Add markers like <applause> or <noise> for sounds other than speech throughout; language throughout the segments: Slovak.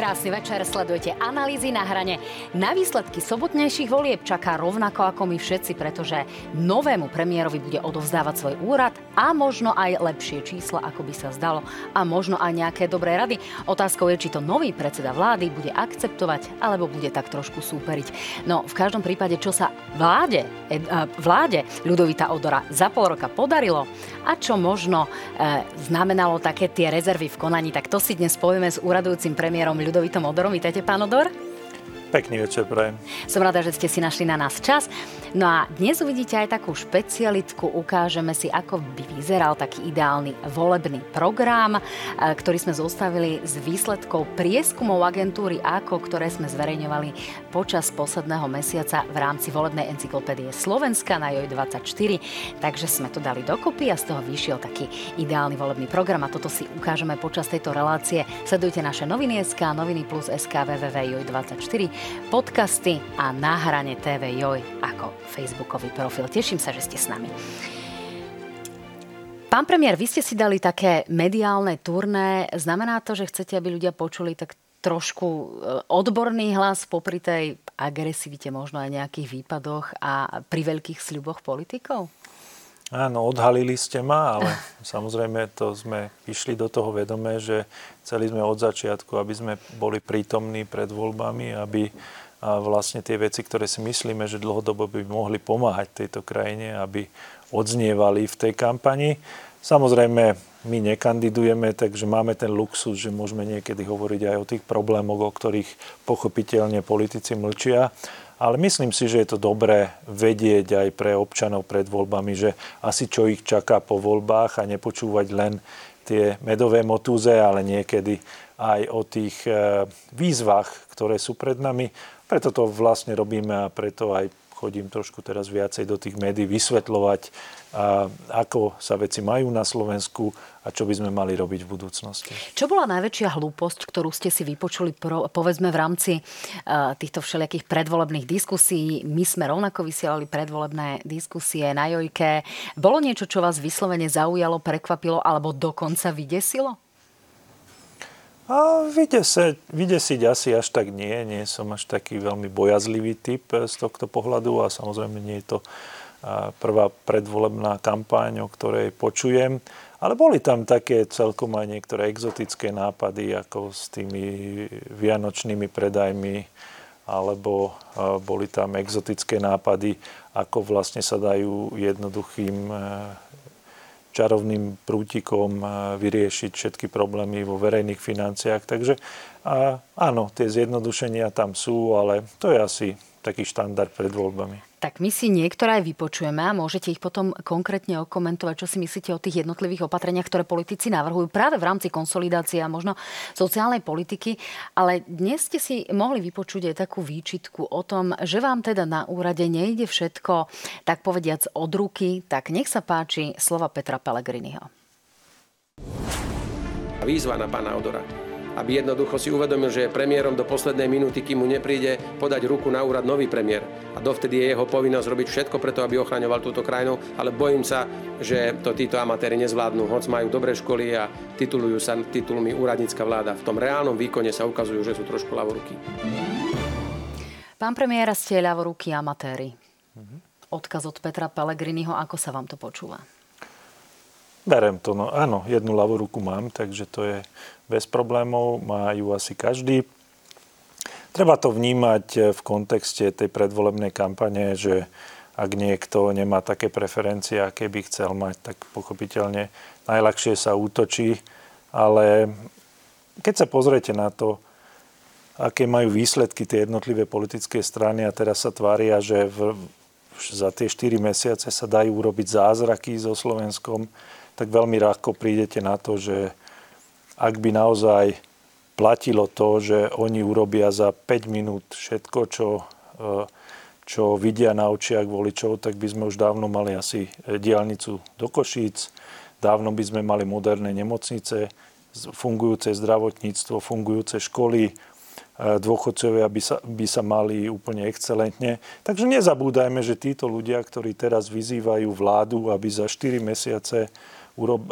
Krásny večer, sledujete analýzy na hrane. Na výsledky sobotnejších volieb čaká rovnako ako my všetci, pretože novému premiérovi bude odovzdávať svoj úrad a možno aj lepšie čísla, ako by sa zdalo a možno aj nejaké dobré rady. Otázkou je, či to nový predseda vlády bude akceptovať alebo bude tak trošku súperiť. No v každom prípade, čo sa vláde, vláde Ľudovita Odora za pol roka podarilo a čo možno e, znamenalo také tie rezervy v konaní, tak to si dnes povieme s úradujúcim premiérom Ľudovitom Odorom. Vítajte, pán Odor. Pekný večer, prajem. Som rada, že ste si našli na nás čas. No a dnes uvidíte aj takú špecialitku. Ukážeme si, ako by vyzeral taký ideálny volebný program, e, ktorý sme zostavili z výsledkov prieskumov agentúry AKO, ktoré sme zverejňovali počas posledného mesiaca v rámci volebnej encyklopédie Slovenska na JOJ24. Takže sme to dali dokopy a z toho vyšiel taký ideálny volebný program a toto si ukážeme počas tejto relácie. Sledujte naše noviny SK, noviny plus SK, www.joj24 podcasty a na hrane TV Joj ako facebookový profil. Teším sa, že ste s nami. Pán premiér, vy ste si dali také mediálne turné. Znamená to, že chcete, aby ľudia počuli tak trošku e, odborný hlas popri tej agresivite, možno aj nejakých výpadoch a pri veľkých sľuboch politikov? Áno, odhalili ste ma, ale <laughs> samozrejme to sme išli do toho vedomé, že chceli sme od začiatku, aby sme boli prítomní pred voľbami, aby a vlastne tie veci, ktoré si myslíme, že dlhodobo by mohli pomáhať tejto krajine, aby odznievali v tej kampani. Samozrejme, my nekandidujeme, takže máme ten luxus, že môžeme niekedy hovoriť aj o tých problémoch, o ktorých pochopiteľne politici mlčia. Ale myslím si, že je to dobré vedieť aj pre občanov pred voľbami, že asi čo ich čaká po voľbách a nepočúvať len tie medové motúze, ale niekedy aj o tých e, výzvach, ktoré sú pred nami. Preto to vlastne robíme a preto aj chodím trošku teraz viacej do tých médií vysvetľovať, ako sa veci majú na Slovensku a čo by sme mali robiť v budúcnosti. Čo bola najväčšia hlúposť, ktorú ste si vypočuli, povedzme, v rámci týchto všelijakých predvolebných diskusí? My sme rovnako vysielali predvolebné diskusie na Jojke. Bolo niečo, čo vás vyslovene zaujalo, prekvapilo alebo dokonca vydesilo? A vydesiť, vydesiť asi až tak nie. Nie som až taký veľmi bojazlivý typ z tohto pohľadu a samozrejme nie je to prvá predvolebná kampaň, o ktorej počujem. Ale boli tam také celkom aj niektoré exotické nápady, ako s tými vianočnými predajmi, alebo boli tam exotické nápady, ako vlastne sa dajú jednoduchým čarovným prútikom vyriešiť všetky problémy vo verejných financiách. Takže a, áno, tie zjednodušenia tam sú, ale to je asi taký štandard pred voľbami. Tak my si niektoré aj vypočujeme a môžete ich potom konkrétne okomentovať, čo si myslíte o tých jednotlivých opatreniach, ktoré politici navrhujú práve v rámci konsolidácie a možno sociálnej politiky. Ale dnes ste si mohli vypočuť aj takú výčitku o tom, že vám teda na úrade nejde všetko, tak povediac od ruky. Tak nech sa páči slova Petra Pellegriniho. Výzva na pána Odora aby jednoducho si uvedomil, že je premiérom do poslednej minúty, kým mu nepríde podať ruku na úrad nový premiér. A dovtedy je jeho povinnosť robiť všetko preto, aby ochraňoval túto krajinu, ale bojím sa, že to títo amatéri nezvládnu, hoc majú dobré školy a titulujú sa titulmi úradnícka vláda. V tom reálnom výkone sa ukazujú, že sú trošku ľavoruky. Pán premiéra, ste ľavoruky amatéri. Odkaz od Petra Pellegriniho, ako sa vám to počúva? Berem to, no áno, jednu ľavú ruku mám, takže to je bez problémov, má ju asi každý. Treba to vnímať v kontexte tej predvolebnej kampane, že ak niekto nemá také preferencie, aké by chcel mať, tak pochopiteľne najľahšie sa útočí. Ale keď sa pozriete na to, aké majú výsledky tie jednotlivé politické strany a teraz sa tvária, že v, za tie 4 mesiace sa dajú urobiť zázraky so Slovenskom, tak veľmi ľahko prídete na to, že ak by naozaj platilo to, že oni urobia za 5 minút všetko, čo, e, čo vidia na očiach voličov, tak by sme už dávno mali asi diálnicu do Košíc, dávno by sme mali moderné nemocnice, fungujúce zdravotníctvo, fungujúce školy, e, dôchodcovia by sa, by sa mali úplne excelentne. Takže nezabúdajme, že títo ľudia, ktorí teraz vyzývajú vládu, aby za 4 mesiace urob,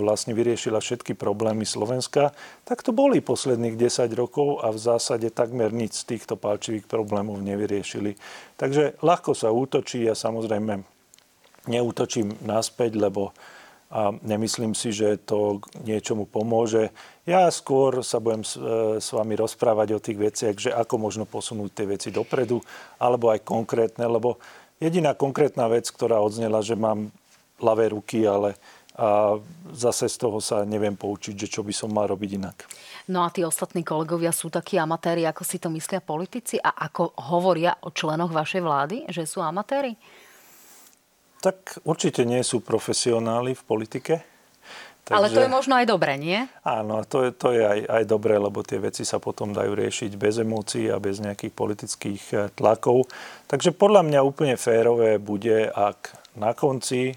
vlastne vyriešila všetky problémy Slovenska, tak to boli posledných 10 rokov a v zásade takmer nič z týchto palčivých problémov nevyriešili. Takže ľahko sa útočí a samozrejme neútočím naspäť, lebo a nemyslím si, že to niečomu pomôže. Ja skôr sa budem s, e, s vami rozprávať o tých veciach, že ako možno posunúť tie veci dopredu, alebo aj konkrétne, lebo jediná konkrétna vec, ktorá odznela, že mám ľavé ruky, ale a zase z toho sa neviem poučiť, že čo by som mal robiť inak. No a tí ostatní kolegovia sú takí amatéri, ako si to myslia politici a ako hovoria o členoch vašej vlády, že sú amatéri? Tak určite nie sú profesionáli v politike. Takže, Ale to je možno aj dobré, nie? Áno, to je, to je aj, aj dobré, lebo tie veci sa potom dajú riešiť bez emócií a bez nejakých politických eh, tlakov. Takže podľa mňa úplne férové bude, ak na konci e,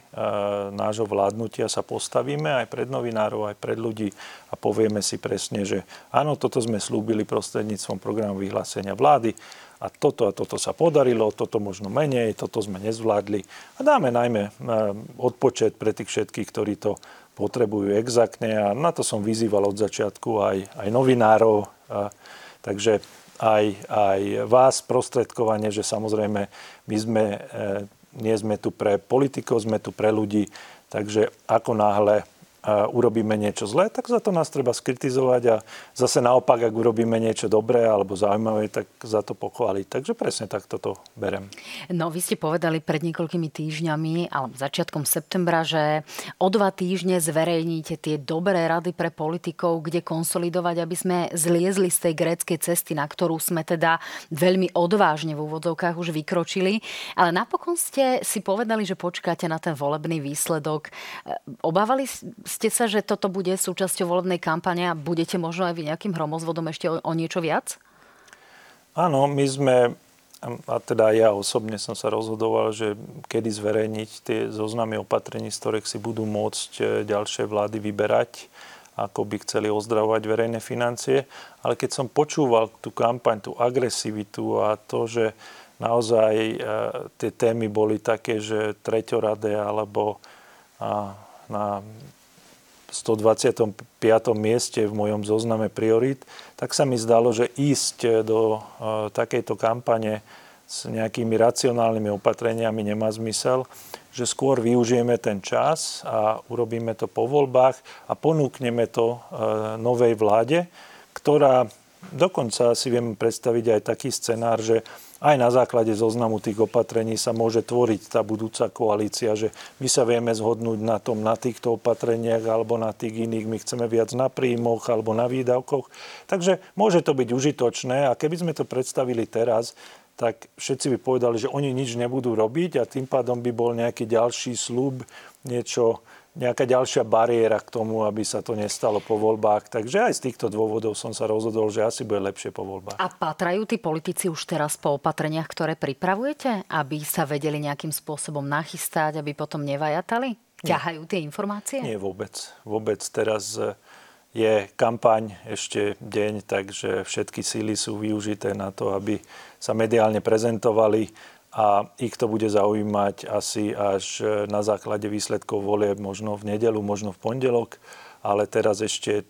nášho vládnutia sa postavíme aj pred novinárov, aj pred ľudí a povieme si presne, že áno, toto sme slúbili prostredníctvom programu vyhlásenia vlády a toto a toto sa podarilo, toto možno menej, toto sme nezvládli. A dáme najmä e, odpočet pre tých všetkých, ktorí to potrebujú exaktne a na to som vyzýval od začiatku aj, aj novinárov. A, takže aj, aj vás prostredkovanie, že samozrejme my sme, e, nie sme tu pre politikov, sme tu pre ľudí, takže ako náhle urobíme niečo zlé, tak za to nás treba skritizovať a zase naopak, ak urobíme niečo dobré alebo zaujímavé, tak za to pochváliť. Takže presne tak toto berem. No, vy ste povedali pred niekoľkými týždňami, alebo začiatkom septembra, že o dva týždne zverejníte tie dobré rady pre politikov, kde konsolidovať, aby sme zliezli z tej gréckej cesty, na ktorú sme teda veľmi odvážne v úvodzovkách už vykročili. Ale napokon ste si povedali, že počkáte na ten volebný výsledok. Obávali ste sa, že toto bude súčasťou volebnej kampane a budete možno aj vy nejakým hromozvodom ešte o, o niečo viac? Áno, my sme, a teda ja osobne som sa rozhodoval, že kedy zverejniť tie zoznamy opatrení, z ktorých si budú môcť e, ďalšie vlády vyberať, ako by chceli ozdravovať verejné financie. Ale keď som počúval tú kampaň, tú agresivitu a to, že naozaj e, tie témy boli také, že treťoradé alebo na 125. mieste v mojom zozname priorit, tak sa mi zdalo, že ísť do e, takejto kampane s nejakými racionálnymi opatreniami nemá zmysel, že skôr využijeme ten čas a urobíme to po voľbách a ponúkneme to e, novej vláde, ktorá dokonca si viem predstaviť aj taký scenár, že aj na základe zoznamu tých opatrení sa môže tvoriť tá budúca koalícia, že my sa vieme zhodnúť na tom, na týchto opatreniach alebo na tých iných. My chceme viac na príjmoch alebo na výdavkoch. Takže môže to byť užitočné a keby sme to predstavili teraz, tak všetci by povedali, že oni nič nebudú robiť a tým pádom by bol nejaký ďalší slúb, niečo nejaká ďalšia bariéra k tomu, aby sa to nestalo po voľbách. Takže aj z týchto dôvodov som sa rozhodol, že asi bude lepšie po voľbách. A patrajú tí politici už teraz po opatreniach, ktoré pripravujete, aby sa vedeli nejakým spôsobom nachystať, aby potom nevajatali? Ťahajú tie informácie? Nie vôbec. Vôbec teraz e, je kampaň ešte deň, takže všetky síly sú využité na to, aby sa mediálne prezentovali a ich to bude zaujímať asi až na základe výsledkov volie možno v nedelu, možno v pondelok, ale teraz ešte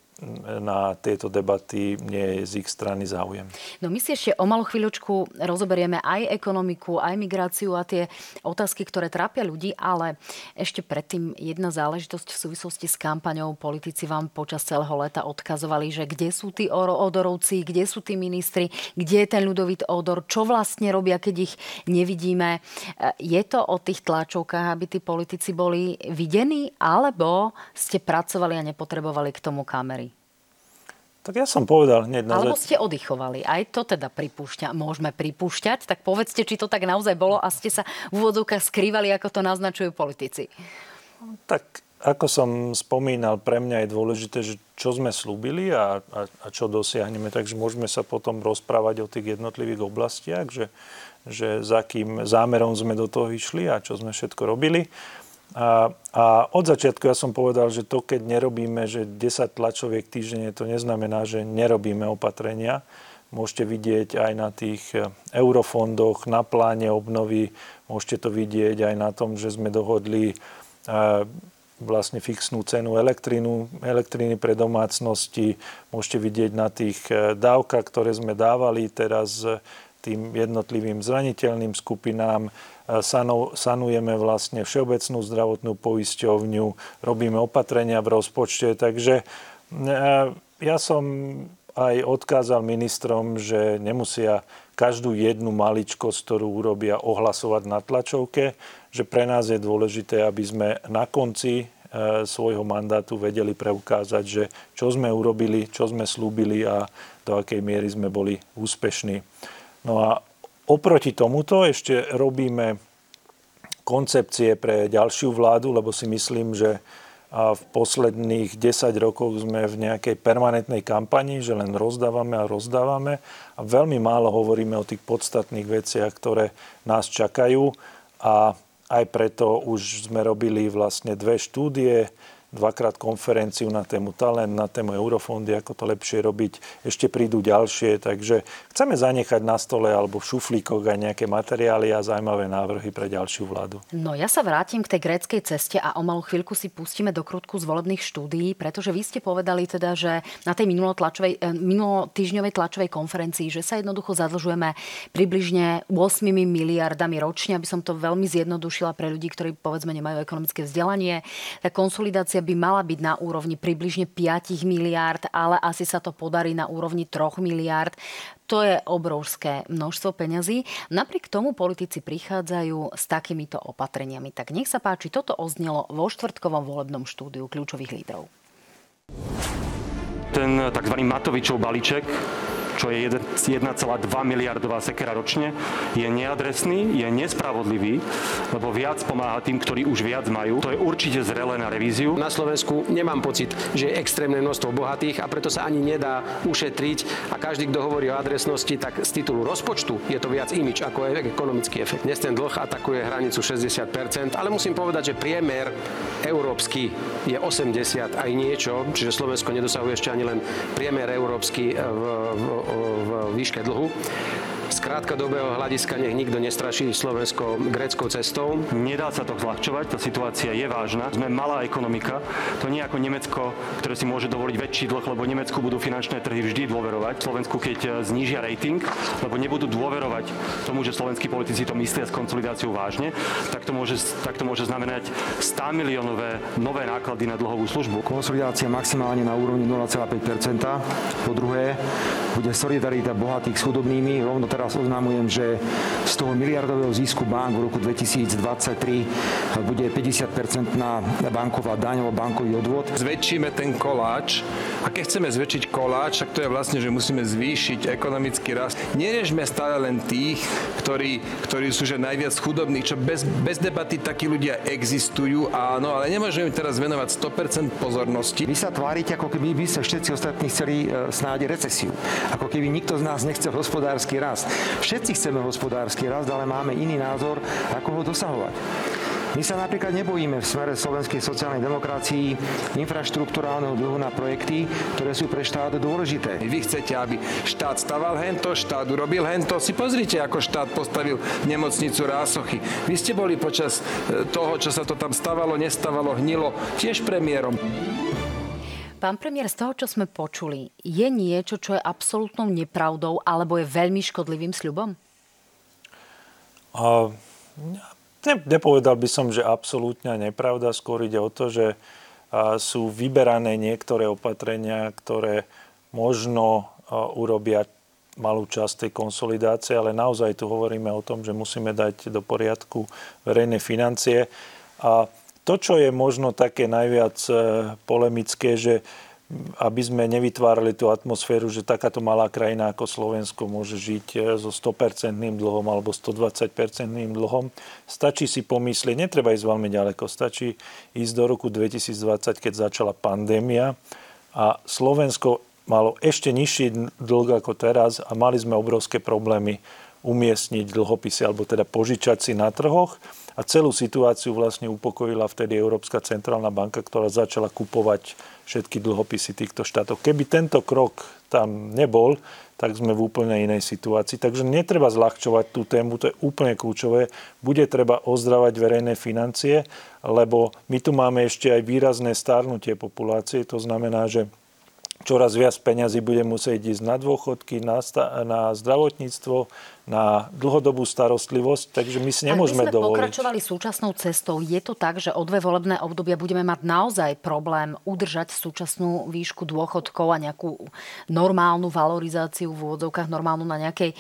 na tieto debaty nie je z ich strany záujem. No my si ešte o malú chvíľočku rozoberieme aj ekonomiku, aj migráciu a tie otázky, ktoré trápia ľudí, ale ešte predtým jedna záležitosť v súvislosti s kampaňou. Politici vám počas celého leta odkazovali, že kde sú tí odorovci, kde sú tí ministri, kde je ten ľudovít odor, čo vlastne robia, keď ich nevidíme. Je to o tých tlačovkách, aby tí politici boli videní, alebo ste pracovali a nepotrebovali k tomu kamery? Tak ja som povedal hneď na Alebo ste oddychovali. Aj to teda pripúšťa, môžeme pripúšťať. Tak povedzte, či to tak naozaj bolo a ste sa v úvodzovkách skrývali, ako to naznačujú politici. Tak ako som spomínal, pre mňa je dôležité, že čo sme slúbili a, a, a čo dosiahneme. Takže môžeme sa potom rozprávať o tých jednotlivých oblastiach, že, že za akým zámerom sme do toho išli a čo sme všetko robili. A, a od začiatku ja som povedal, že to, keď nerobíme, že 10 tlačoviek týždenne, to neznamená, že nerobíme opatrenia. Môžete vidieť aj na tých e, eurofondoch, na pláne obnovy, môžete to vidieť aj na tom, že sme dohodli e, vlastne fixnú cenu elektrínu, elektriny pre domácnosti. Môžete vidieť na tých e, dávkach, ktoré sme dávali teraz tým jednotlivým zraniteľným skupinám. Sanujeme vlastne Všeobecnú zdravotnú poisťovňu, robíme opatrenia v rozpočte, takže ja som aj odkázal ministrom, že nemusia každú jednu maličkosť, ktorú urobia, ohlasovať na tlačovke, že pre nás je dôležité, aby sme na konci e, svojho mandátu vedeli preukázať, že čo sme urobili, čo sme slúbili a do akej miery sme boli úspešní. No a oproti tomuto ešte robíme koncepcie pre ďalšiu vládu, lebo si myslím, že v posledných 10 rokoch sme v nejakej permanentnej kampani, že len rozdávame a rozdávame a veľmi málo hovoríme o tých podstatných veciach, ktoré nás čakajú. A aj preto už sme robili vlastne dve štúdie, dvakrát konferenciu na tému talent, na tému eurofondy, ako to lepšie robiť. Ešte prídu ďalšie, takže chceme zanechať na stole alebo v šuflíkoch aj nejaké materiály a zaujímavé návrhy pre ďalšiu vládu. No ja sa vrátim k tej gréckej ceste a o malú chvíľku si pustíme do krutku z volebných štúdií, pretože vy ste povedali teda, že na tej eh, minulotýžňovej tlačovej konferencii, že sa jednoducho zadlžujeme približne 8 miliardami ročne, aby som to veľmi zjednodušila pre ľudí, ktorí povedzme nemajú ekonomické vzdelanie. Tá konsolidácia by mala byť na úrovni približne 5 miliárd, ale asi sa to podarí na úrovni 3 miliárd. To je obrovské množstvo peňazí. Napriek tomu politici prichádzajú s takýmito opatreniami. Tak nech sa páči, toto oznelo vo štvrtkovom volebnom štúdiu kľúčových lídrov. Ten tzv. Matovičov balíček čo je 1,2 miliardová sekera ročne, je neadresný, je nespravodlivý, lebo viac pomáha tým, ktorí už viac majú. To je určite zrelé na revíziu. Na Slovensku nemám pocit, že je extrémne množstvo bohatých a preto sa ani nedá ušetriť a každý, kto hovorí o adresnosti, tak z titulu rozpočtu je to viac imič ako ekonomický efekt. Dnes ten dlh atakuje hranicu 60%, ale musím povedať, že priemer európsky je 80 aj niečo, čiže Slovensko nedosahuje ešte ani len priemer európsky v, v, v výške dlhu z krátkodobého hľadiska nech nikto nestraší Slovensko gréckou cestou. Nedá sa to zľahčovať, tá situácia je vážna. Sme malá ekonomika, to nie ako Nemecko, ktoré si môže dovoliť väčší dlh, lebo Nemecku budú finančné trhy vždy dôverovať. Slovensku, keď e, znížia rating, lebo nebudú dôverovať tomu, že slovenskí politici to myslia s konsolidáciou vážne, tak to môže, tak to môže znamenať 100 miliónové nové náklady na dlhovú službu. Konsolidácia maximálne na úrovni 0,5 Po druhé, bude solidarita bohatých s chudobnými. Rovno teraz teraz oznamujem, že z toho miliardového zisku bank v roku 2023 bude 50% na banková daň alebo bankový odvod. Zväčšíme ten koláč a keď chceme zväčšiť koláč, tak to je vlastne, že musíme zvýšiť ekonomický rast. Nerežme stále len tých, ktorí, ktorí sú že najviac chudobní, čo bez, bez debaty takí ľudia existujú, áno, ale nemôžeme im teraz venovať 100% pozornosti. Vy sa tvárite, ako keby by sa všetci ostatní chceli e, snáď recesiu. Ako keby nikto z nás nechcel hospodársky rast. Všetci chceme hospodársky rast, ale máme iný názor, ako ho dosahovať. My sa napríklad nebojíme v smere slovenskej sociálnej demokracii infraštruktúrálneho dlhu na projekty, ktoré sú pre štát dôležité. Vy chcete, aby štát staval hento, štát urobil hento. Si pozrite, ako štát postavil nemocnicu Rásochy. Vy ste boli počas e, toho, čo sa to tam stavalo, nestavalo, hnilo, tiež premiérom. Pán premiér, z toho, čo sme počuli, je niečo, čo je absolútnou nepravdou alebo je veľmi škodlivým sľubom? Ne, nepovedal by som, že absolútne nepravda. Skôr ide o to, že uh, sú vyberané niektoré opatrenia, ktoré možno uh, urobia malú časť tej konsolidácie, ale naozaj tu hovoríme o tom, že musíme dať do poriadku verejné financie. A to, čo je možno také najviac e, polemické, že aby sme nevytvárali tú atmosféru, že takáto malá krajina ako Slovensko môže žiť e, so 100% dlhom alebo 120% dlhom. Stačí si pomyslieť, netreba ísť veľmi ďaleko, stačí ísť do roku 2020, keď začala pandémia a Slovensko malo ešte nižší dlh ako teraz a mali sme obrovské problémy umiestniť dlhopisy alebo teda požičať si na trhoch. A celú situáciu vlastne upokojila vtedy Európska centrálna banka, ktorá začala kupovať všetky dlhopisy týchto štátov. Keby tento krok tam nebol, tak sme v úplne inej situácii. Takže netreba zľahčovať tú tému, to je úplne kľúčové. Bude treba ozdravať verejné financie, lebo my tu máme ešte aj výrazné stárnutie populácie. To znamená, že čoraz viac peňazí bude musieť ísť na dôchodky, na, na zdravotníctvo, na dlhodobú starostlivosť, takže my si nemôžeme dovoliť. sme pokračovali súčasnou cestou, je to tak, že o dve volebné obdobia budeme mať naozaj problém udržať súčasnú výšku dôchodkov a nejakú normálnu valorizáciu v úvodzovkách, normálnu na nejakej e,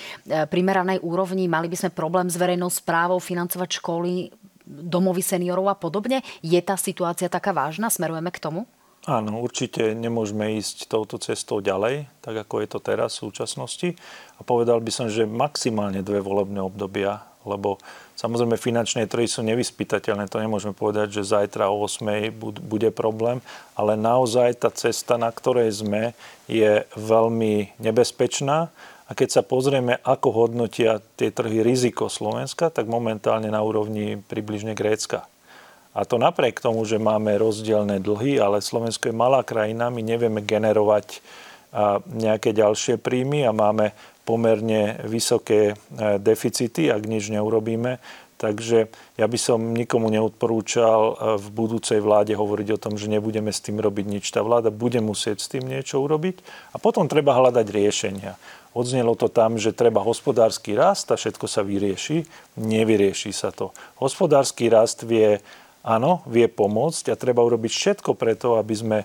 primeranej úrovni. Mali by sme problém s verejnou správou financovať školy, domovy seniorov a podobne. Je tá situácia taká vážna? Smerujeme k tomu? Áno, určite nemôžeme ísť touto cestou ďalej, tak ako je to teraz v súčasnosti. A povedal by som, že maximálne dve volebné obdobia, lebo samozrejme finančné trhy sú nevyspytateľné. To nemôžeme povedať, že zajtra o 8 bude problém, ale naozaj tá cesta, na ktorej sme, je veľmi nebezpečná. A keď sa pozrieme, ako hodnotia tie trhy riziko Slovenska, tak momentálne na úrovni približne Grécka. A to napriek tomu, že máme rozdielne dlhy, ale Slovensko je malá krajina, my nevieme generovať nejaké ďalšie príjmy a máme pomerne vysoké e, deficity, ak nič neurobíme. Takže ja by som nikomu neodporúčal e, v budúcej vláde hovoriť o tom, že nebudeme s tým robiť nič. Tá vláda bude musieť s tým niečo urobiť a potom treba hľadať riešenia. Odznelo to tam, že treba hospodársky rast a všetko sa vyrieši. Nevyrieši sa to. Hospodársky rast vie áno, vie pomôcť a treba urobiť všetko preto, aby sme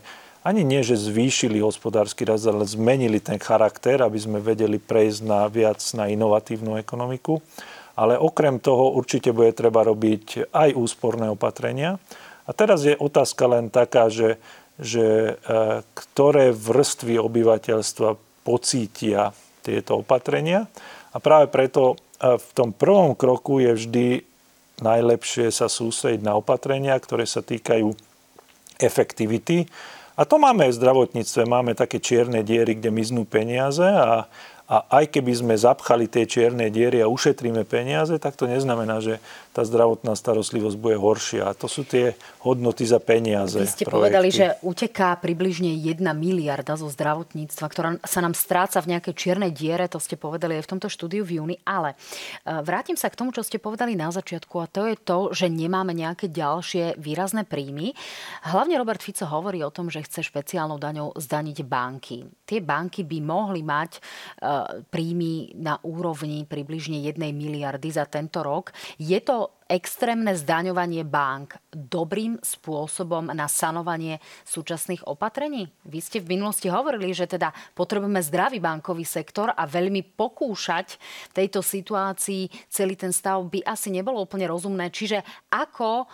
ani nie, že zvýšili hospodársky rast, ale zmenili ten charakter, aby sme vedeli prejsť na viac na inovatívnu ekonomiku. Ale okrem toho určite bude treba robiť aj úsporné opatrenia. A teraz je otázka len taká, že, že e, ktoré vrstvy obyvateľstva pocítia tieto opatrenia. A práve preto e, v tom prvom kroku je vždy najlepšie sa sústrediť na opatrenia, ktoré sa týkajú efektivity. A to máme v zdravotníctve, máme také čierne diery, kde miznú peniaze a, a aj keby sme zapchali tie čierne diery a ušetríme peniaze, tak to neznamená, že tá zdravotná starostlivosť bude horšia. A to sú tie hodnoty za peniaze. Vy ste projekty. povedali, že uteká približne 1 miliarda zo zdravotníctva, ktorá sa nám stráca v nejakej čiernej diere, to ste povedali aj v tomto štúdiu v júni. Ale e, vrátim sa k tomu, čo ste povedali na začiatku a to je to, že nemáme nejaké ďalšie výrazné príjmy. Hlavne Robert Fico hovorí o tom, že chce špeciálnou daňou zdaniť banky. Tie banky by mohli mať e, príjmy na úrovni približne 1 miliardy za tento rok. Je to extrémne zdaňovanie bank dobrým spôsobom na sanovanie súčasných opatrení? Vy ste v minulosti hovorili, že teda potrebujeme zdravý bankový sektor a veľmi pokúšať v tejto situácii celý ten stav by asi nebolo úplne rozumné. Čiže ako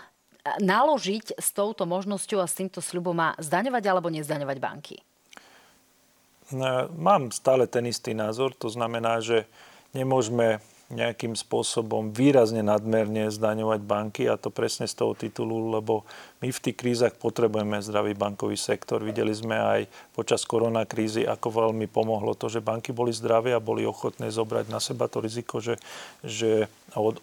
naložiť s touto možnosťou a s týmto sľubom a zdaňovať alebo nezdaňovať banky? Mám stále ten istý názor, to znamená, že nemôžeme nejakým spôsobom výrazne nadmerne zdaňovať banky a to presne z toho titulu, lebo my v tých krízach potrebujeme zdravý bankový sektor. Videli sme aj počas koronakrízy, ako veľmi pomohlo to, že banky boli zdravé a boli ochotné zobrať na seba to riziko, že, že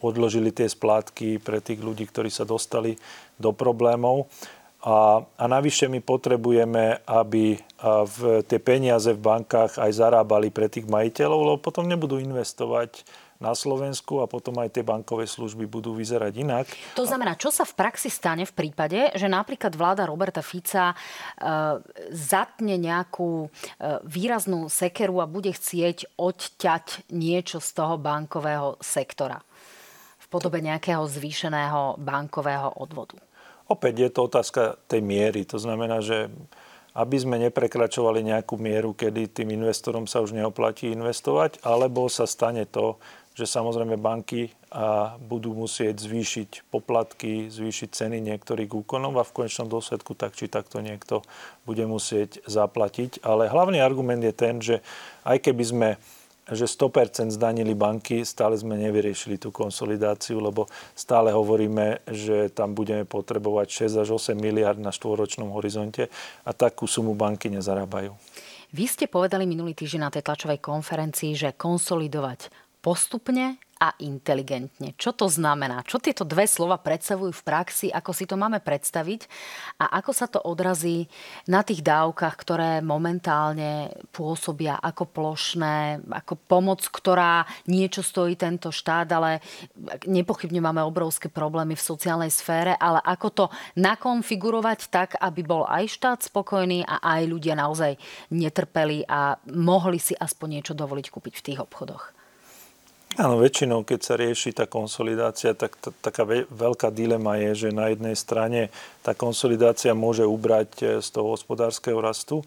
odložili tie splátky pre tých ľudí, ktorí sa dostali do problémov. A, a navyše my potrebujeme, aby v tie peniaze v bankách aj zarábali pre tých majiteľov, lebo potom nebudú investovať na Slovensku a potom aj tie bankové služby budú vyzerať inak. To znamená, čo sa v praxi stane v prípade, že napríklad vláda Roberta Fica e, zatne nejakú e, výraznú sekeru a bude chcieť odťať niečo z toho bankového sektora v podobe nejakého zvýšeného bankového odvodu? Opäť je to otázka tej miery. To znamená, že aby sme neprekračovali nejakú mieru, kedy tým investorom sa už neoplatí investovať, alebo sa stane to, že samozrejme banky budú musieť zvýšiť poplatky, zvýšiť ceny niektorých úkonov a v konečnom dôsledku tak či takto niekto bude musieť zaplatiť. Ale hlavný argument je ten, že aj keby sme že 100% zdanili banky, stále sme nevyriešili tú konsolidáciu, lebo stále hovoríme, že tam budeme potrebovať 6 až 8 miliard na štvoročnom horizonte a takú sumu banky nezarábajú. Vy ste povedali minulý týždeň na tej tlačovej konferencii, že konsolidovať postupne a inteligentne. Čo to znamená? Čo tieto dve slova predstavujú v praxi? Ako si to máme predstaviť? A ako sa to odrazí na tých dávkach, ktoré momentálne pôsobia ako plošné, ako pomoc, ktorá niečo stojí tento štát, ale nepochybne máme obrovské problémy v sociálnej sfére, ale ako to nakonfigurovať tak, aby bol aj štát spokojný a aj ľudia naozaj netrpeli a mohli si aspoň niečo dovoliť kúpiť v tých obchodoch. Áno, väčšinou, keď sa rieši tá konsolidácia, tak t- taká ve- veľká dilema je, že na jednej strane tá konsolidácia môže ubrať e, z toho hospodárskeho rastu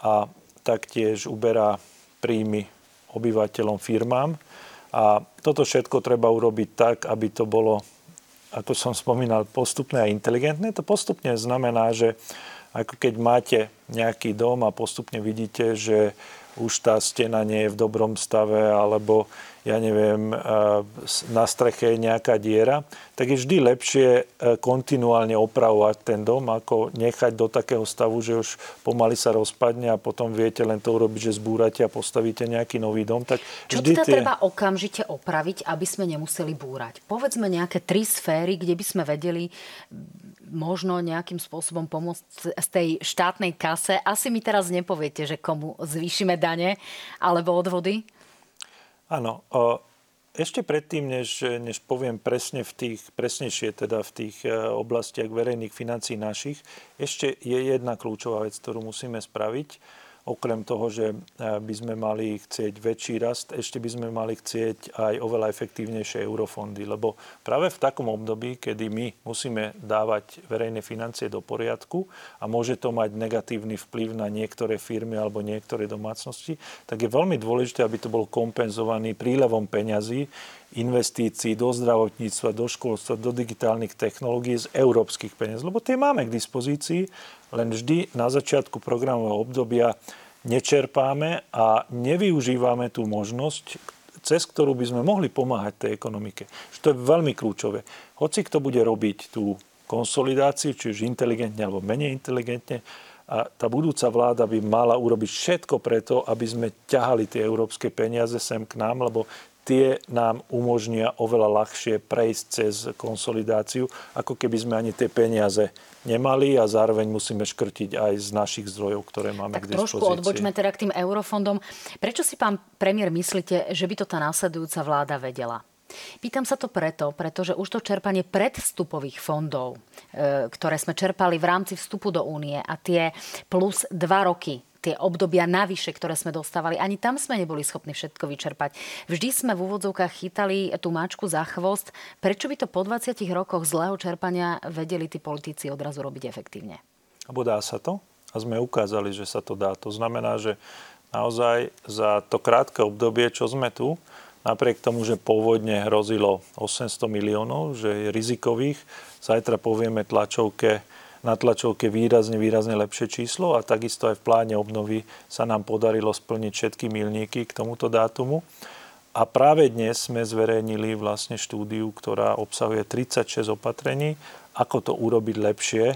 a taktiež uberá príjmy obyvateľom, firmám. A toto všetko treba urobiť tak, aby to bolo, ako som spomínal, postupné a inteligentné. To postupne znamená, že ako keď máte nejaký dom a postupne vidíte, že už tá stena nie je v dobrom stave, alebo ja neviem, eh, na streche je nejaká diera, tak je vždy lepšie eh, kontinuálne opravovať ten dom, ako nechať do takého stavu, že už pomaly sa rozpadne a potom viete len to urobiť, že zbúrate a postavíte nejaký nový dom. Tak Čo teda tie... treba okamžite opraviť, aby sme nemuseli búrať? Povedzme nejaké tri sféry, kde by sme vedeli možno nejakým spôsobom pomôcť z tej štátnej kase. Asi mi teraz nepoviete, že komu zvýšime dane alebo odvody? Áno. Ešte predtým, než, než poviem presne v tých, presnejšie teda v tých e, oblastiach verejných financí našich, ešte je jedna kľúčová vec, ktorú musíme spraviť okrem toho, že eh, by sme mali chcieť väčší rast, ešte by sme mali chcieť aj oveľa efektívnejšie eurofondy. Lebo práve v takom období, kedy my musíme dávať verejné financie do poriadku a môže to mať negatívny vplyv na niektoré firmy alebo niektoré domácnosti, tak je veľmi dôležité, aby to bol kompenzovaný prílevom peňazí, investícií do zdravotníctva, do školstva, do digitálnych technológií z európskych peniazí. Lebo tie máme k dispozícii len vždy na začiatku programového obdobia nečerpáme a nevyužívame tú možnosť, cez ktorú by sme mohli pomáhať tej ekonomike. Že to je veľmi kľúčové. Hoci kto bude robiť tú konsolidáciu, či už inteligentne alebo menej inteligentne, a tá budúca vláda by mala urobiť všetko preto, aby sme ťahali tie európske peniaze sem k nám, lebo tie nám umožnia oveľa ľahšie prejsť cez konsolidáciu, ako keby sme ani tie peniaze nemali a zároveň musíme škrtiť aj z našich zdrojov, ktoré máme tak k dispozícii. trošku odbočme teda k tým eurofondom. Prečo si, pán premiér, myslíte, že by to tá následujúca vláda vedela? Pýtam sa to preto, pretože už to čerpanie predvstupových fondov, e, ktoré sme čerpali v rámci vstupu do únie a tie plus dva roky tie obdobia navyše, ktoré sme dostávali. Ani tam sme neboli schopní všetko vyčerpať. Vždy sme v úvodzovkách chytali tú máčku za chvost. Prečo by to po 20 rokoch zlého čerpania vedeli tí politici odrazu robiť efektívne? Abo dá sa to? A sme ukázali, že sa to dá. To znamená, že naozaj za to krátke obdobie, čo sme tu, napriek tomu, že pôvodne hrozilo 800 miliónov, že je rizikových, zajtra povieme tlačovke, na tlačovke výrazne, výrazne lepšie číslo a takisto aj v pláne obnovy sa nám podarilo splniť všetky milníky k tomuto dátumu. A práve dnes sme zverejnili vlastne štúdiu, ktorá obsahuje 36 opatrení, ako to urobiť lepšie.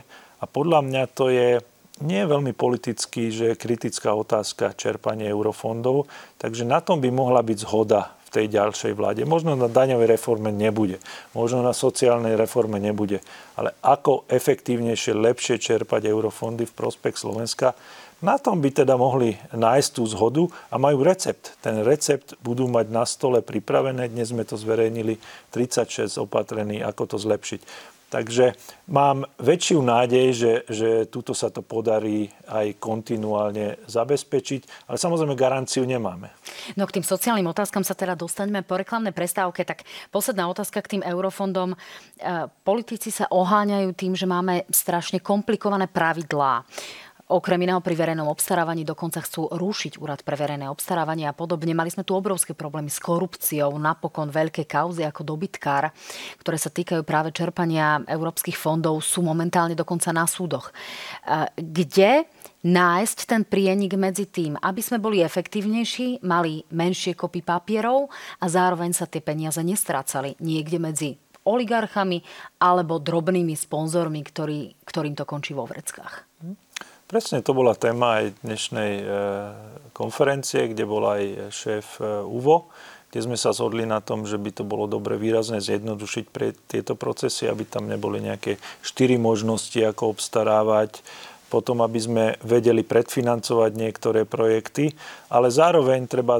A podľa mňa to je nie je veľmi politický, že je kritická otázka čerpanie eurofondov, takže na tom by mohla byť zhoda tej ďalšej vláde. Možno na daňovej reforme nebude, možno na sociálnej reforme nebude, ale ako efektívnejšie, lepšie čerpať eurofondy v prospech Slovenska, na tom by teda mohli nájsť tú zhodu a majú recept. Ten recept budú mať na stole pripravené. Dnes sme to zverejnili 36 opatrení, ako to zlepšiť. Takže mám väčšiu nádej, že, že túto sa to podarí aj kontinuálne zabezpečiť, ale samozrejme garanciu nemáme. No k tým sociálnym otázkam sa teda dostaneme po reklamnej prestávke. Tak posledná otázka k tým eurofondom. E, politici sa oháňajú tým, že máme strašne komplikované pravidlá. Okrem iného pri verejnom obstarávaní dokonca chcú rušiť úrad pre verejné obstarávanie a podobne. Mali sme tu obrovské problémy s korupciou, napokon veľké kauzy ako dobytkár, ktoré sa týkajú práve čerpania európskych fondov, sú momentálne dokonca na súdoch. Kde nájsť ten prienik medzi tým, aby sme boli efektívnejší, mali menšie kopy papierov a zároveň sa tie peniaze nestrácali niekde medzi oligarchami alebo drobnými sponzormi, ktorý, ktorým to končí vo vreckách. Presne to bola téma aj dnešnej e, konferencie, kde bol aj šéf e, UVO, kde sme sa zhodli na tom, že by to bolo dobre výrazne zjednodušiť pre tieto procesy, aby tam neboli nejaké štyri možnosti, ako obstarávať, potom aby sme vedeli predfinancovať niektoré projekty, ale zároveň treba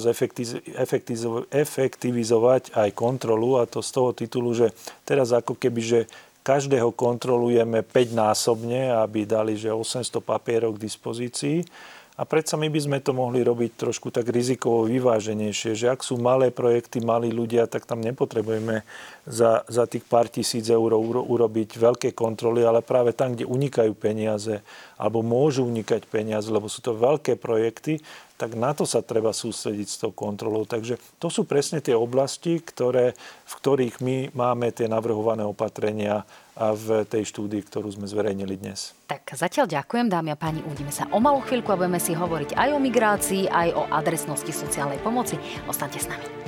efektivizovať aj kontrolu a to z toho titulu, že teraz ako keby, že každého kontrolujeme 5 násobne, aby dali že 800 papierov k dispozícii. A predsa my by sme to mohli robiť trošku tak rizikovo vyváženejšie, že ak sú malé projekty, malí ľudia, tak tam nepotrebujeme za, za tých pár tisíc eur urobiť veľké kontroly, ale práve tam, kde unikajú peniaze alebo môžu unikať peniaze, lebo sú to veľké projekty, tak na to sa treba sústrediť s tou kontrolou. Takže to sú presne tie oblasti, ktoré, v ktorých my máme tie navrhované opatrenia a v tej štúdii, ktorú sme zverejnili dnes. Tak zatiaľ ďakujem, dámy a páni. Uvidíme sa o malú chvíľku a budeme si hovoriť aj o migrácii, aj o adresnosti sociálnej pomoci. Ostaňte s nami.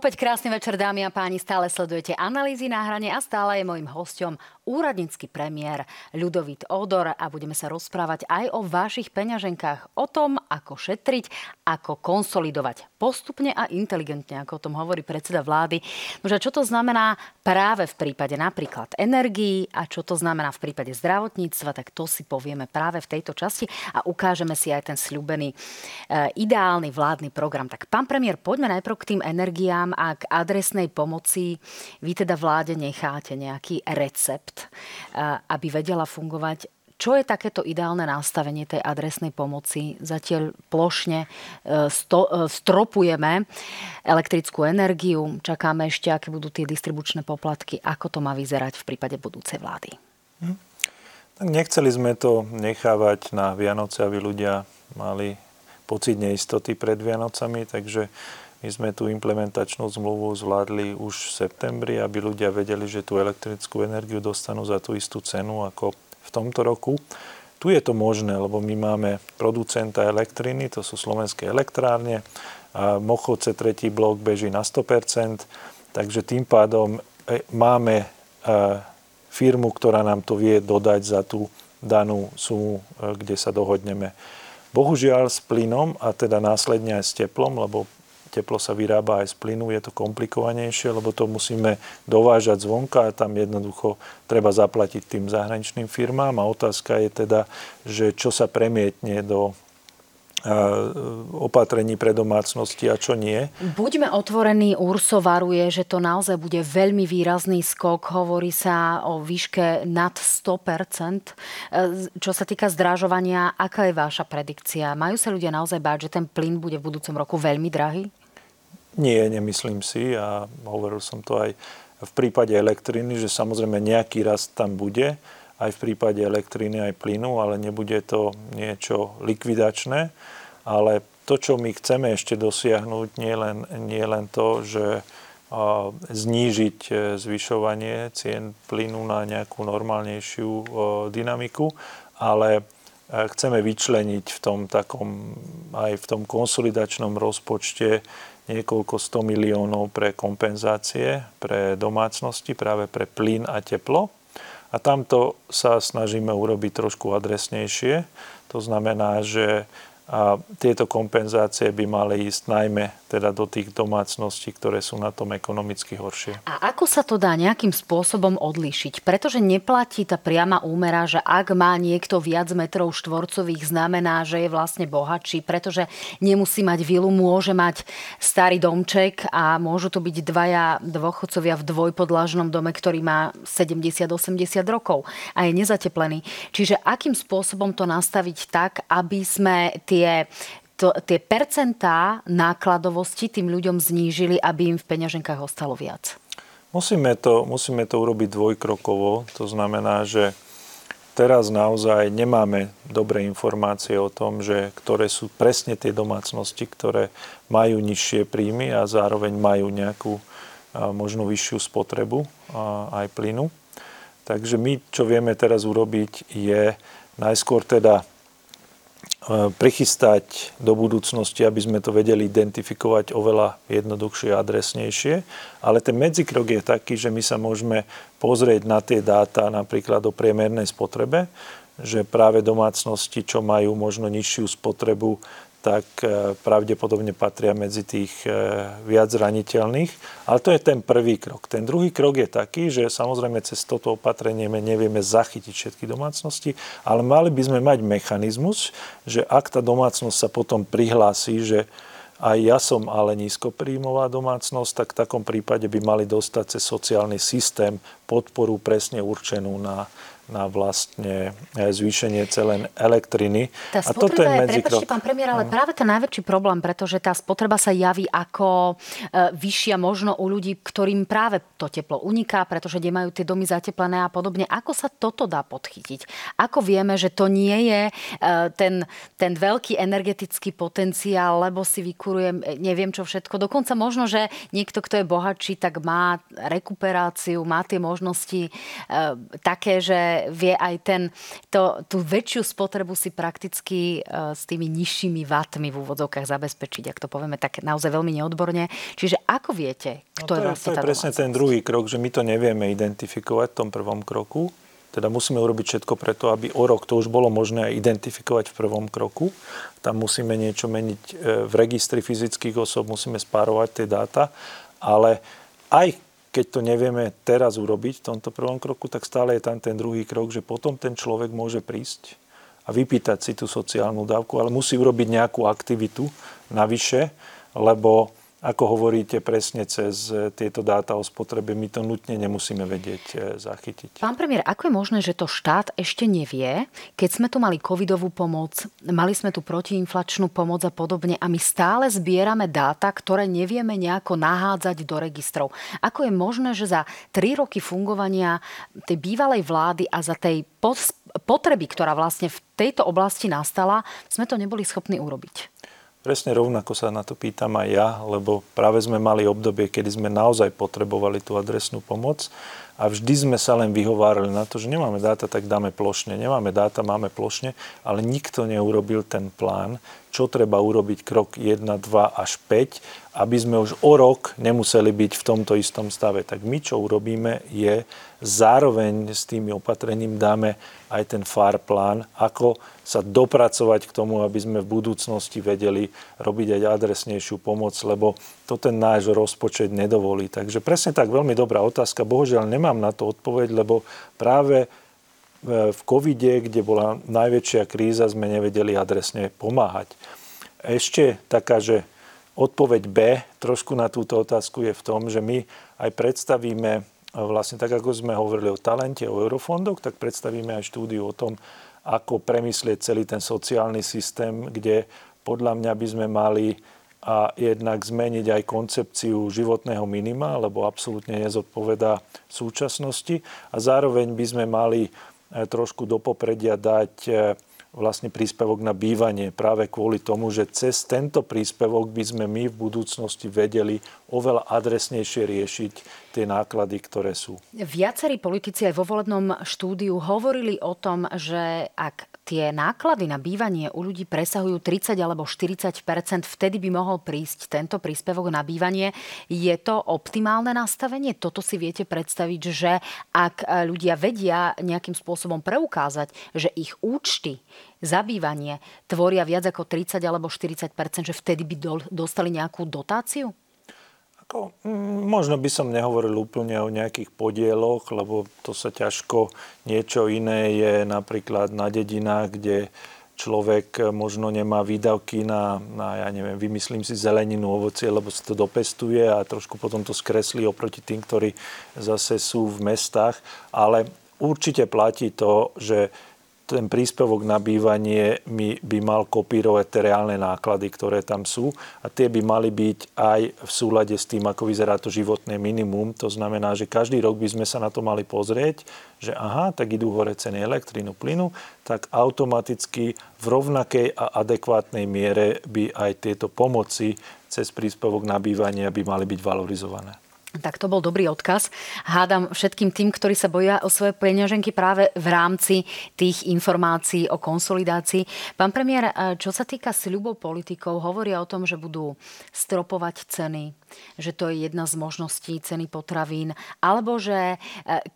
Opäť krásny večer, dámy a páni. Stále sledujete analýzy na hrane a stále je môjim hostom úradnícky premiér Ľudovít Odor a budeme sa rozprávať aj o vašich peňaženkách, o tom, ako šetriť, ako konsolidovať postupne a inteligentne, ako o tom hovorí predseda vlády. Nože čo to znamená práve v prípade napríklad energií a čo to znamená v prípade zdravotníctva, tak to si povieme práve v tejto časti a ukážeme si aj ten sľubený e, ideálny vládny program. Tak pán premiér, poďme najprv k tým energiám a k adresnej pomoci vy teda vláde necháte nejaký recept, aby vedela fungovať čo je takéto ideálne nastavenie tej adresnej pomoci? Zatiaľ plošne e, sto, e, stropujeme elektrickú energiu, čakáme ešte, aké budú tie distribučné poplatky, ako to má vyzerať v prípade budúcej vlády. Hm. Tak nechceli sme to nechávať na Vianoce, aby ľudia mali pocit neistoty pred Vianocami, takže my sme tú implementačnú zmluvu zvládli už v septembri, aby ľudia vedeli, že tú elektrickú energiu dostanú za tú istú cenu ako v tomto roku. Tu je to možné, lebo my máme producenta elektriny, to sú slovenské elektrárne, a Mochovce tretí blok beží na 100%, takže tým pádom e, máme e, firmu, ktorá nám to vie dodať za tú danú sumu, e, kde sa dohodneme. Bohužiaľ s plynom a teda následne aj s teplom, lebo teplo sa vyrába aj z plynu, je to komplikovanejšie, lebo to musíme dovážať zvonka a tam jednoducho treba zaplatiť tým zahraničným firmám a otázka je teda, že čo sa premietne do opatrení pre domácnosti a čo nie. Buďme otvorení, Urso varuje, že to naozaj bude veľmi výrazný skok. Hovorí sa o výške nad 100%. Čo sa týka zdražovania, aká je váša predikcia? Majú sa ľudia naozaj báť, že ten plyn bude v budúcom roku veľmi drahý? Nie, nemyslím si a hovoril som to aj v prípade elektriny, že samozrejme nejaký rast tam bude, aj v prípade elektriny, aj plynu, ale nebude to niečo likvidačné. Ale to, čo my chceme ešte dosiahnuť, nie len, nie len to, že znížiť e, zvyšovanie cien plynu na nejakú normálnejšiu dynamiku, ale e, chceme vyčleniť v tom takom, aj v tom konsolidačnom rozpočte niekoľko 100 miliónov pre kompenzácie pre domácnosti, práve pre plyn a teplo. A tamto sa snažíme urobiť trošku adresnejšie. To znamená, že tieto kompenzácie by mali ísť najmä teda do tých domácností, ktoré sú na tom ekonomicky horšie. A ako sa to dá nejakým spôsobom odlíšiť? Pretože neplatí tá priama úmera, že ak má niekto viac metrov štvorcových, znamená, že je vlastne bohatší, pretože nemusí mať vilu, môže mať starý domček a môžu to byť dvaja dôchodcovia v dvojpodlažnom dome, ktorý má 70-80 rokov a je nezateplený. Čiže akým spôsobom to nastaviť tak, aby sme tie to, tie percentá nákladovosti tým ľuďom znížili, aby im v peňaženkách ostalo viac? Musíme to, musíme to urobiť dvojkrokovo. To znamená, že teraz naozaj nemáme dobré informácie o tom, že ktoré sú presne tie domácnosti, ktoré majú nižšie príjmy a zároveň majú nejakú možno vyššiu spotrebu aj plynu. Takže my, čo vieme teraz urobiť, je najskôr teda prichystať do budúcnosti, aby sme to vedeli identifikovať oveľa jednoduchšie a adresnejšie. Ale ten medzikrok je taký, že my sa môžeme pozrieť na tie dáta napríklad o priemernej spotrebe, že práve domácnosti, čo majú možno nižšiu spotrebu, tak e, pravdepodobne patria medzi tých e, viac zraniteľných. Ale to je ten prvý krok. Ten druhý krok je taký, že samozrejme cez toto opatrenie nevieme zachytiť všetky domácnosti, ale mali by sme mať mechanizmus, že ak tá domácnosť sa potom prihlási, že aj ja som ale nízkopríjmová domácnosť, tak v takom prípade by mali dostať cez sociálny systém podporu presne určenú na, na vlastne e, zvýšenie celen elektriny. Tá a toto je, je prepačte, pán premiér, ale práve ten najväčší problém, pretože tá spotreba sa javí ako e, vyššia možno u ľudí, ktorým práve to teplo uniká, pretože nemajú tie domy zateplené a podobne. Ako sa toto dá podchytiť? Ako vieme, že to nie je e, ten, ten veľký energetický potenciál, lebo si vykurujem neviem čo všetko. Dokonca možno, že niekto, kto je bohatší, tak má rekuperáciu, má tie možnosti e, také, že vie aj ten, to, tú väčšiu spotrebu si prakticky uh, s tými nižšími vatmi v úvodzovkách zabezpečiť, ak to povieme tak naozaj veľmi neodborne. Čiže ako viete, kto no to je vlastne to je presne ten druhý krok, že my to nevieme identifikovať v tom prvom kroku. Teda musíme urobiť všetko preto, aby o rok to už bolo možné identifikovať v prvom kroku. Tam musíme niečo meniť e, v registri fyzických osob, musíme spárovať tie dáta, ale aj keď to nevieme teraz urobiť v tomto prvom kroku, tak stále je tam ten druhý krok, že potom ten človek môže prísť a vypýtať si tú sociálnu dávku, ale musí urobiť nejakú aktivitu navyše, lebo ako hovoríte presne cez e, tieto dáta o spotrebe, my to nutne nemusíme vedieť e, zachytiť. Pán premiér, ako je možné, že to štát ešte nevie, keď sme tu mali covidovú pomoc, mali sme tu protiinflačnú pomoc a podobne a my stále zbierame dáta, ktoré nevieme nejako nahádzať do registrov. Ako je možné, že za tri roky fungovania tej bývalej vlády a za tej potreby, ktorá vlastne v tejto oblasti nastala, sme to neboli schopní urobiť? Presne rovnako sa na to pýtam aj ja, lebo práve sme mali obdobie, kedy sme naozaj potrebovali tú adresnú pomoc a vždy sme sa len vyhovárali na to, že nemáme dáta, tak dáme plošne. Nemáme dáta, máme plošne, ale nikto neurobil ten plán, čo treba urobiť krok 1, 2 až 5, aby sme už o rok nemuseli byť v tomto istom stave. Tak my, čo urobíme, je zároveň s tými opatrením dáme aj ten FAR plán, ako sa dopracovať k tomu, aby sme v budúcnosti vedeli robiť aj adresnejšiu pomoc, lebo to ten náš rozpočet nedovolí. Takže presne tak, veľmi dobrá otázka. Bohužiaľ nemám na to odpoveď, lebo práve e, v covide, kde bola najväčšia kríza, sme nevedeli adresne pomáhať. Ešte taká, že odpoveď B trošku na túto otázku je v tom, že my aj predstavíme, vlastne tak ako sme hovorili o talente, o eurofondoch, tak predstavíme aj štúdiu o tom, ako premyslieť celý ten sociálny systém, kde podľa mňa by sme mali a jednak zmeniť aj koncepciu životného minima, lebo absolútne nezodpovedá súčasnosti. A zároveň by sme mali eh, trošku do popredia dať eh, vlastne príspevok na bývanie práve kvôli tomu, že cez tento príspevok by sme my v budúcnosti vedeli oveľa adresnejšie riešiť tie náklady, ktoré sú. Viacerí politici aj vo volebnom štúdiu hovorili o tom, že ak tie náklady na bývanie u ľudí presahujú 30 alebo 40% vtedy by mohol prísť tento príspevok na bývanie. Je to optimálne nastavenie? Toto si viete predstaviť, že ak ľudia vedia nejakým spôsobom preukázať, že ich účty za bývanie tvoria viac ako 30 alebo 40% že vtedy by dostali nejakú dotáciu? Ako, mm, možno by som nehovoril úplne o nejakých podieloch, lebo to sa ťažko, niečo iné je napríklad na dedinách, kde človek možno nemá výdavky na, na, ja neviem, vymyslím si zeleninu, ovocie, lebo sa to dopestuje a trošku potom to skreslí oproti tým, ktorí zase sú v mestách. Ale určite platí to, že ten príspevok na bývanie by mal kopírovať tie reálne náklady, ktoré tam sú a tie by mali byť aj v súlade s tým, ako vyzerá to životné minimum. To znamená, že každý rok by sme sa na to mali pozrieť, že aha, tak idú hore ceny elektrínu, plynu, tak automaticky v rovnakej a adekvátnej miere by aj tieto pomoci cez príspevok na bývanie by mali byť valorizované. Tak to bol dobrý odkaz. Hádam všetkým tým, ktorí sa boja o svoje peňaženky práve v rámci tých informácií o konsolidácii. Pán premiér, čo sa týka sľubov politikov, hovoria o tom, že budú stropovať ceny, že to je jedna z možností ceny potravín, alebo že e,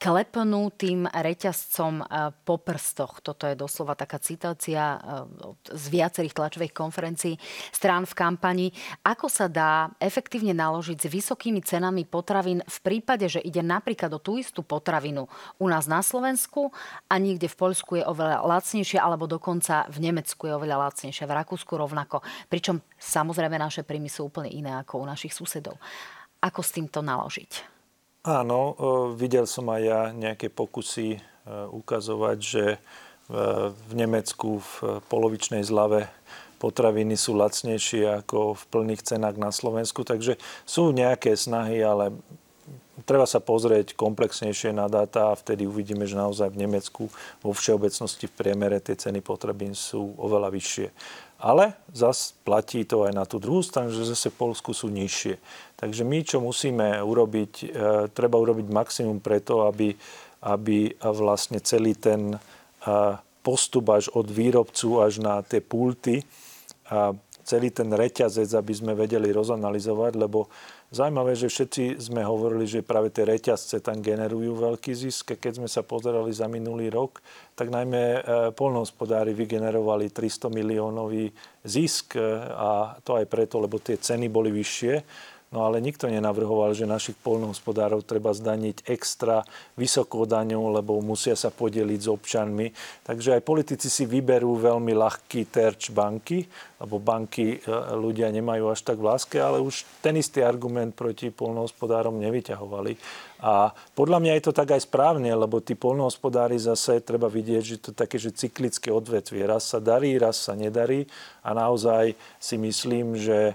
klepnú tým reťazcom e, po prstoch. Toto je doslova taká citácia e, z viacerých tlačových konferencií strán v kampani. Ako sa dá efektívne naložiť s vysokými cenami potravín v prípade, že ide napríklad o tú istú potravinu u nás na Slovensku a niekde v Poľsku je oveľa lacnejšia, alebo dokonca v Nemecku je oveľa lacnejšia, v Rakúsku rovnako. Pričom samozrejme naše príjmy sú úplne iné ako u našich susedov. Ako s týmto naložiť? Áno, videl som aj ja nejaké pokusy e, ukazovať, že v Nemecku v polovičnej zlave potraviny sú lacnejšie ako v plných cenách na Slovensku. Takže sú nejaké snahy, ale treba sa pozrieť komplexnejšie na dáta a vtedy uvidíme, že naozaj v Nemecku vo všeobecnosti v priemere tie ceny potravín sú oveľa vyššie. Ale zas platí to aj na tú druhú stranu, že zase v Polsku sú nižšie. Takže my, čo musíme urobiť, e, treba urobiť maximum preto, aby, aby vlastne celý ten e, postup až od výrobcu až na tie pulty a celý ten reťazec, aby sme vedeli rozanalizovať, lebo Zaujímavé, že všetci sme hovorili, že práve tie reťazce tam generujú veľký zisk. Keď sme sa pozerali za minulý rok, tak najmä e, polnohospodári vygenerovali 300 miliónový zisk e, a to aj preto, lebo tie ceny boli vyššie No ale nikto nenavrhoval, že našich polnohospodárov treba zdaniť extra vysokou daňou, lebo musia sa podeliť s občanmi. Takže aj politici si vyberú veľmi ľahký terč banky, lebo banky e, ľudia nemajú až tak v láske, ale už ten istý argument proti polnohospodárom nevyťahovali. A podľa mňa je to tak aj správne, lebo tí polnohospodári zase treba vidieť, že to také, že cyklické odvetvie. Raz sa darí, raz sa nedarí a naozaj si myslím, že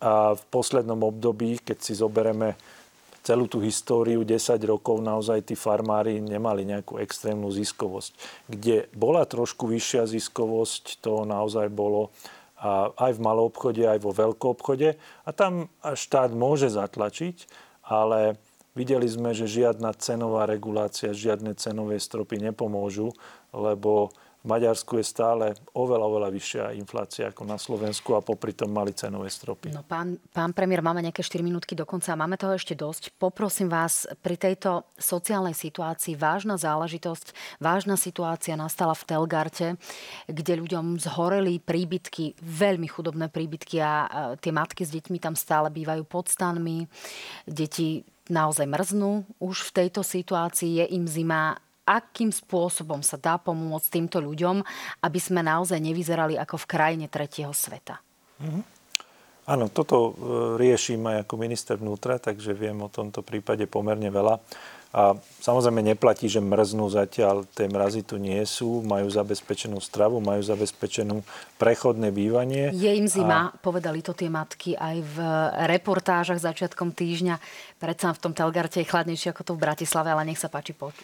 a v poslednom období, keď si zoberieme celú tú históriu 10 rokov naozaj tí farmári nemali nejakú extrémnu ziskovosť. Kde bola trošku vyššia ziskovosť, to naozaj bolo aj v malom obchode, aj vo veľkom obchode. A tam štát môže zatlačiť, ale videli sme, že žiadna cenová regulácia, žiadne cenové stropy nepomôžu, lebo Maďarsku je stále oveľa, oveľa vyššia inflácia ako na Slovensku a popri tom mali cenové stropy. No, pán, pán premiér, máme nejaké 4 minútky dokonca a máme toho ešte dosť. Poprosím vás, pri tejto sociálnej situácii vážna záležitosť, vážna situácia nastala v Telgarte, kde ľuďom zhoreli príbytky, veľmi chudobné príbytky a tie matky s deťmi tam stále bývajú pod stanmi. Deti naozaj mrznú už v tejto situácii, je im zima akým spôsobom sa dá pomôcť týmto ľuďom, aby sme naozaj nevyzerali ako v krajine tretieho sveta. Mm-hmm. Áno, toto e, riešim aj ako minister vnútra, takže viem o tomto prípade pomerne veľa. A samozrejme neplatí, že mrznú zatiaľ, tie mrazy tu nie sú, majú zabezpečenú stravu, majú zabezpečenú prechodné bývanie. Je im zima, a... povedali to tie matky aj v reportážach začiatkom týždňa. Predsa v tom Telgarte je chladnejšie ako to v Bratislave, ale nech sa páči, po,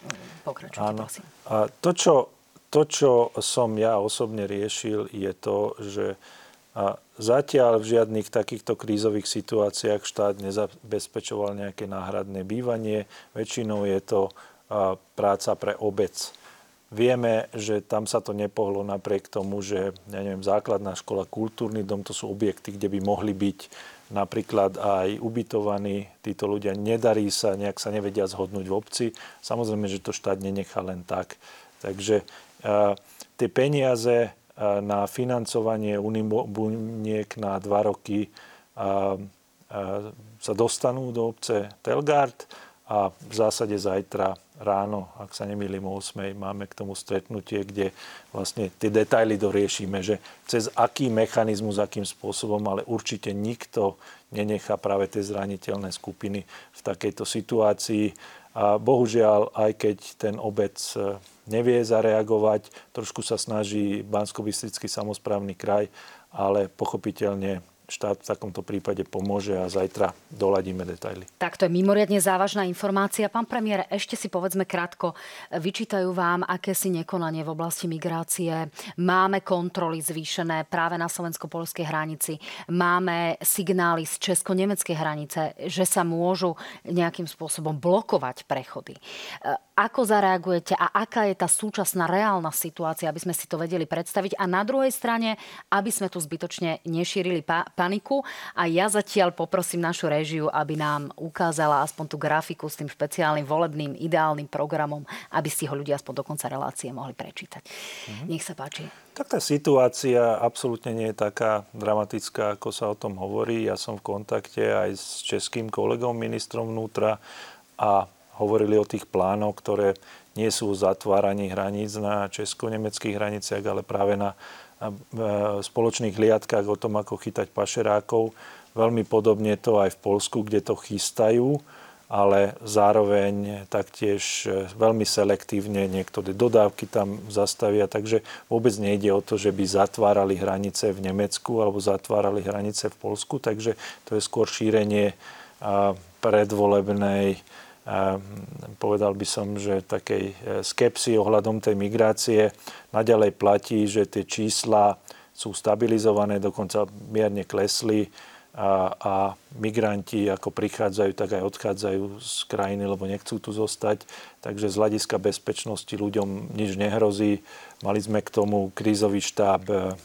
pokračujte, Áno. prosím. A to čo, to, čo som ja osobne riešil, je to, že a zatiaľ v žiadnych takýchto krízových situáciách štát nezabezpečoval nejaké náhradné bývanie. Väčšinou je to práca pre obec. Vieme, že tam sa to nepohlo napriek tomu, že ja neviem, základná škola, kultúrny dom, to sú objekty, kde by mohli byť napríklad aj ubytovaní títo ľudia. Nedarí sa, nejak sa nevedia zhodnúť v obci. Samozrejme, že to štát nenechá len tak. Takže tie peniaze na financovanie unibuniek na dva roky sa dostanú do obce Telgard a v zásade zajtra ráno, ak sa nemýlim o 8, máme k tomu stretnutie, kde vlastne tie detaily doriešime, že cez aký mechanizmus, akým spôsobom, ale určite nikto nenechá práve tie zraniteľné skupiny v takejto situácii. A bohužiaľ, aj keď ten obec nevie zareagovať. Trošku sa snaží bansko samozprávny kraj, ale pochopiteľne štát v takomto prípade pomôže a zajtra doladíme detaily. Tak to je mimoriadne závažná informácia. Pán premiér, ešte si povedzme krátko, vyčítajú vám akési nekonanie v oblasti migrácie. Máme kontroly zvýšené práve na slovensko-polskej hranici. Máme signály z česko-nemeckej hranice, že sa môžu nejakým spôsobom blokovať prechody. Ako zareagujete a aká je tá súčasná reálna situácia, aby sme si to vedeli predstaviť a na druhej strane, aby sme tu zbytočne nešírili pa- paniku. A ja zatiaľ poprosím našu režiu, aby nám ukázala aspoň tú grafiku s tým špeciálnym volebným ideálnym programom, aby si ho ľudia aspoň do konca relácie mohli prečítať. Mm-hmm. Nech sa páči. Tak tá situácia absolútne nie je taká dramatická, ako sa o tom hovorí. Ja som v kontakte aj s českým kolegom ministrom vnútra a hovorili o tých plánoch, ktoré nie sú zatváraní hraníc na česko-nemeckých hraniciach, ale práve na spoločných hliadkách o tom, ako chytať pašerákov. Veľmi podobne to aj v Polsku, kde to chystajú, ale zároveň taktiež e, veľmi selektívne niektoré dodávky tam zastavia. Takže vôbec nejde o to, že by zatvárali hranice v Nemecku alebo zatvárali hranice v Polsku. Takže to je skôr šírenie predvolebnej povedal by som, že takej e, skepsy ohľadom tej migrácie naďalej platí, že tie čísla sú stabilizované, dokonca mierne klesli a, a migranti ako prichádzajú, tak aj odchádzajú z krajiny, lebo nechcú tu zostať. Takže z hľadiska bezpečnosti ľuďom nič nehrozí. Mali sme k tomu krízový štáb e,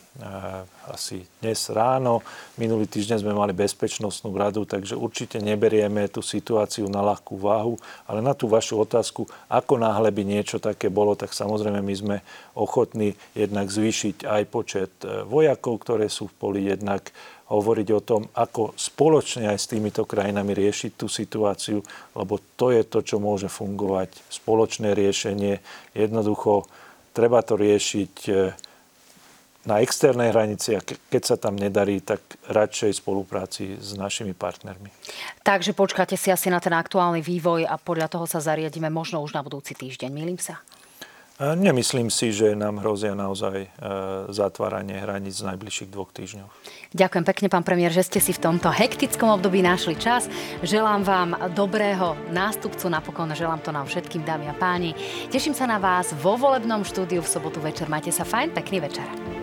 asi dnes ráno. Minulý týždeň sme mali bezpečnostnú radu, takže určite neberieme tú situáciu na ľahkú váhu. Ale na tú vašu otázku, ako náhle by niečo také bolo, tak samozrejme my sme ochotní jednak zvýšiť aj počet e, vojakov, ktoré sú v poli, jednak hovoriť o tom, ako spoločne aj s týmito krajinami riešiť tú situáciu, lebo to je to, čo môže fungovať. Spoločné riešenie. Jednoducho treba to riešiť e, na externej hranici a keď sa tam nedarí, tak radšej spolupráci s našimi partnermi. Takže počkáte si asi na ten aktuálny vývoj a podľa toho sa zariadíme možno už na budúci týždeň. Milím sa? Nemyslím si, že nám hrozia naozaj e, zatváranie hraníc z najbližších dvoch týždňov. Ďakujem pekne, pán premiér, že ste si v tomto hektickom období našli čas. Želám vám dobrého nástupcu, napokon želám to nám všetkým, dámy a páni. Teším sa na vás vo volebnom štúdiu v sobotu večer. Majte sa fajn, pekný večer.